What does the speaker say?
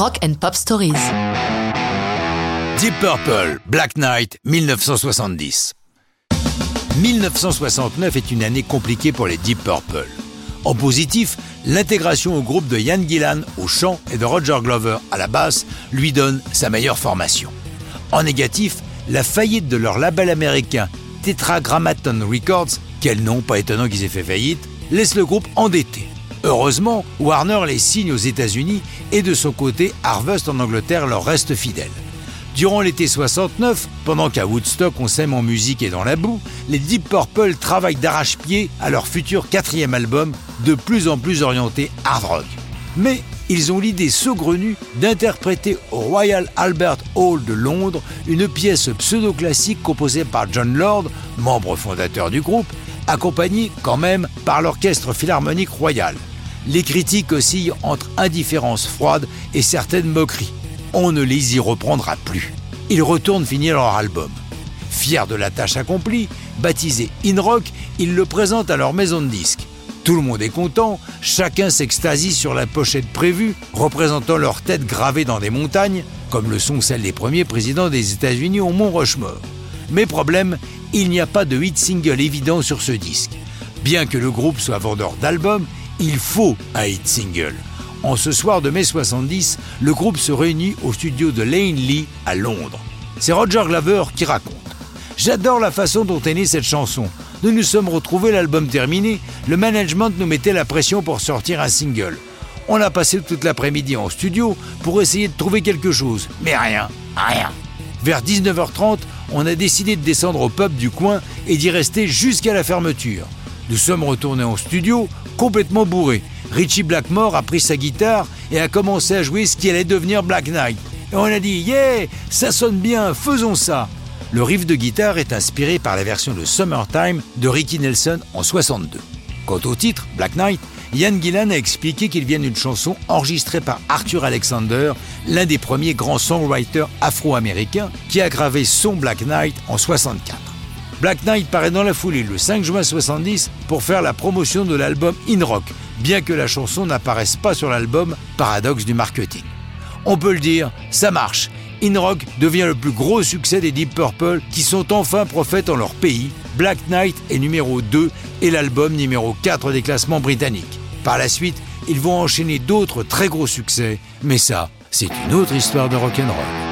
Rock and Pop Stories. Deep Purple, Black Knight, 1970. 1969 est une année compliquée pour les Deep Purple. En positif, l'intégration au groupe de Ian Gillan au chant et de Roger Glover à la basse lui donne sa meilleure formation. En négatif, la faillite de leur label américain Tetragrammaton Records, quel nom, pas étonnant qu'ils aient fait faillite, laisse le groupe endetté. Heureusement, Warner les signe aux États-Unis et de son côté, Harvest en Angleterre leur reste fidèle. Durant l'été 69, pendant qu'à Woodstock on sème en musique et dans la boue, les Deep Purple travaillent d'arrache-pied à leur futur quatrième album, de plus en plus orienté hard rock. Mais ils ont l'idée saugrenue d'interpréter au Royal Albert Hall de Londres une pièce pseudo-classique composée par John Lord, membre fondateur du groupe, accompagné quand même par l'Orchestre Philharmonique Royal. Les critiques oscillent entre indifférence froide et certaines moqueries on ne les y reprendra plus. Ils retournent finir leur album. Fiers de la tâche accomplie, baptisé In Rock, ils le présentent à leur maison de disques. Tout le monde est content, chacun s'extasie sur la pochette prévue, représentant leur tête gravée dans des montagnes, comme le sont celles des premiers présidents des États-Unis au Mont Rushmore. Mais problème, il n'y a pas de hit single évident sur ce disque. Bien que le groupe soit vendeur d'albums, il faut un hit single. En ce soir de mai 70, le groupe se réunit au studio de Lane Lee à Londres. C'est Roger Glover qui raconte. J'adore la façon dont est née cette chanson. Nous nous sommes retrouvés l'album terminé, le management nous mettait la pression pour sortir un single. On a passé toute l'après-midi en studio pour essayer de trouver quelque chose, mais rien, rien. Vers 19h30, on a décidé de descendre au pub du coin et d'y rester jusqu'à la fermeture. Nous sommes retournés en studio complètement bourrés Richie Blackmore a pris sa guitare et a commencé à jouer ce qui allait devenir Black Knight. Et on a dit Yeah, ça sonne bien, faisons ça. Le riff de guitare est inspiré par la version de Summertime de Ricky Nelson en 62. Quant au titre, Black Knight, Ian Gillan a expliqué qu'il vient d'une chanson enregistrée par Arthur Alexander, l'un des premiers grands songwriters afro-américains, qui a gravé son Black Knight en 64. Black Knight paraît dans la foulée le 5 juin 70 pour faire la promotion de l'album In Rock, bien que la chanson n'apparaisse pas sur l'album, paradoxe du marketing. On peut le dire, ça marche. In Rock devient le plus gros succès des Deep Purple qui sont enfin prophètes en leur pays. Black Knight est numéro 2 et l'album numéro 4 des classements britanniques. Par la suite, ils vont enchaîner d'autres très gros succès, mais ça, c'est une autre histoire de rock'n'roll.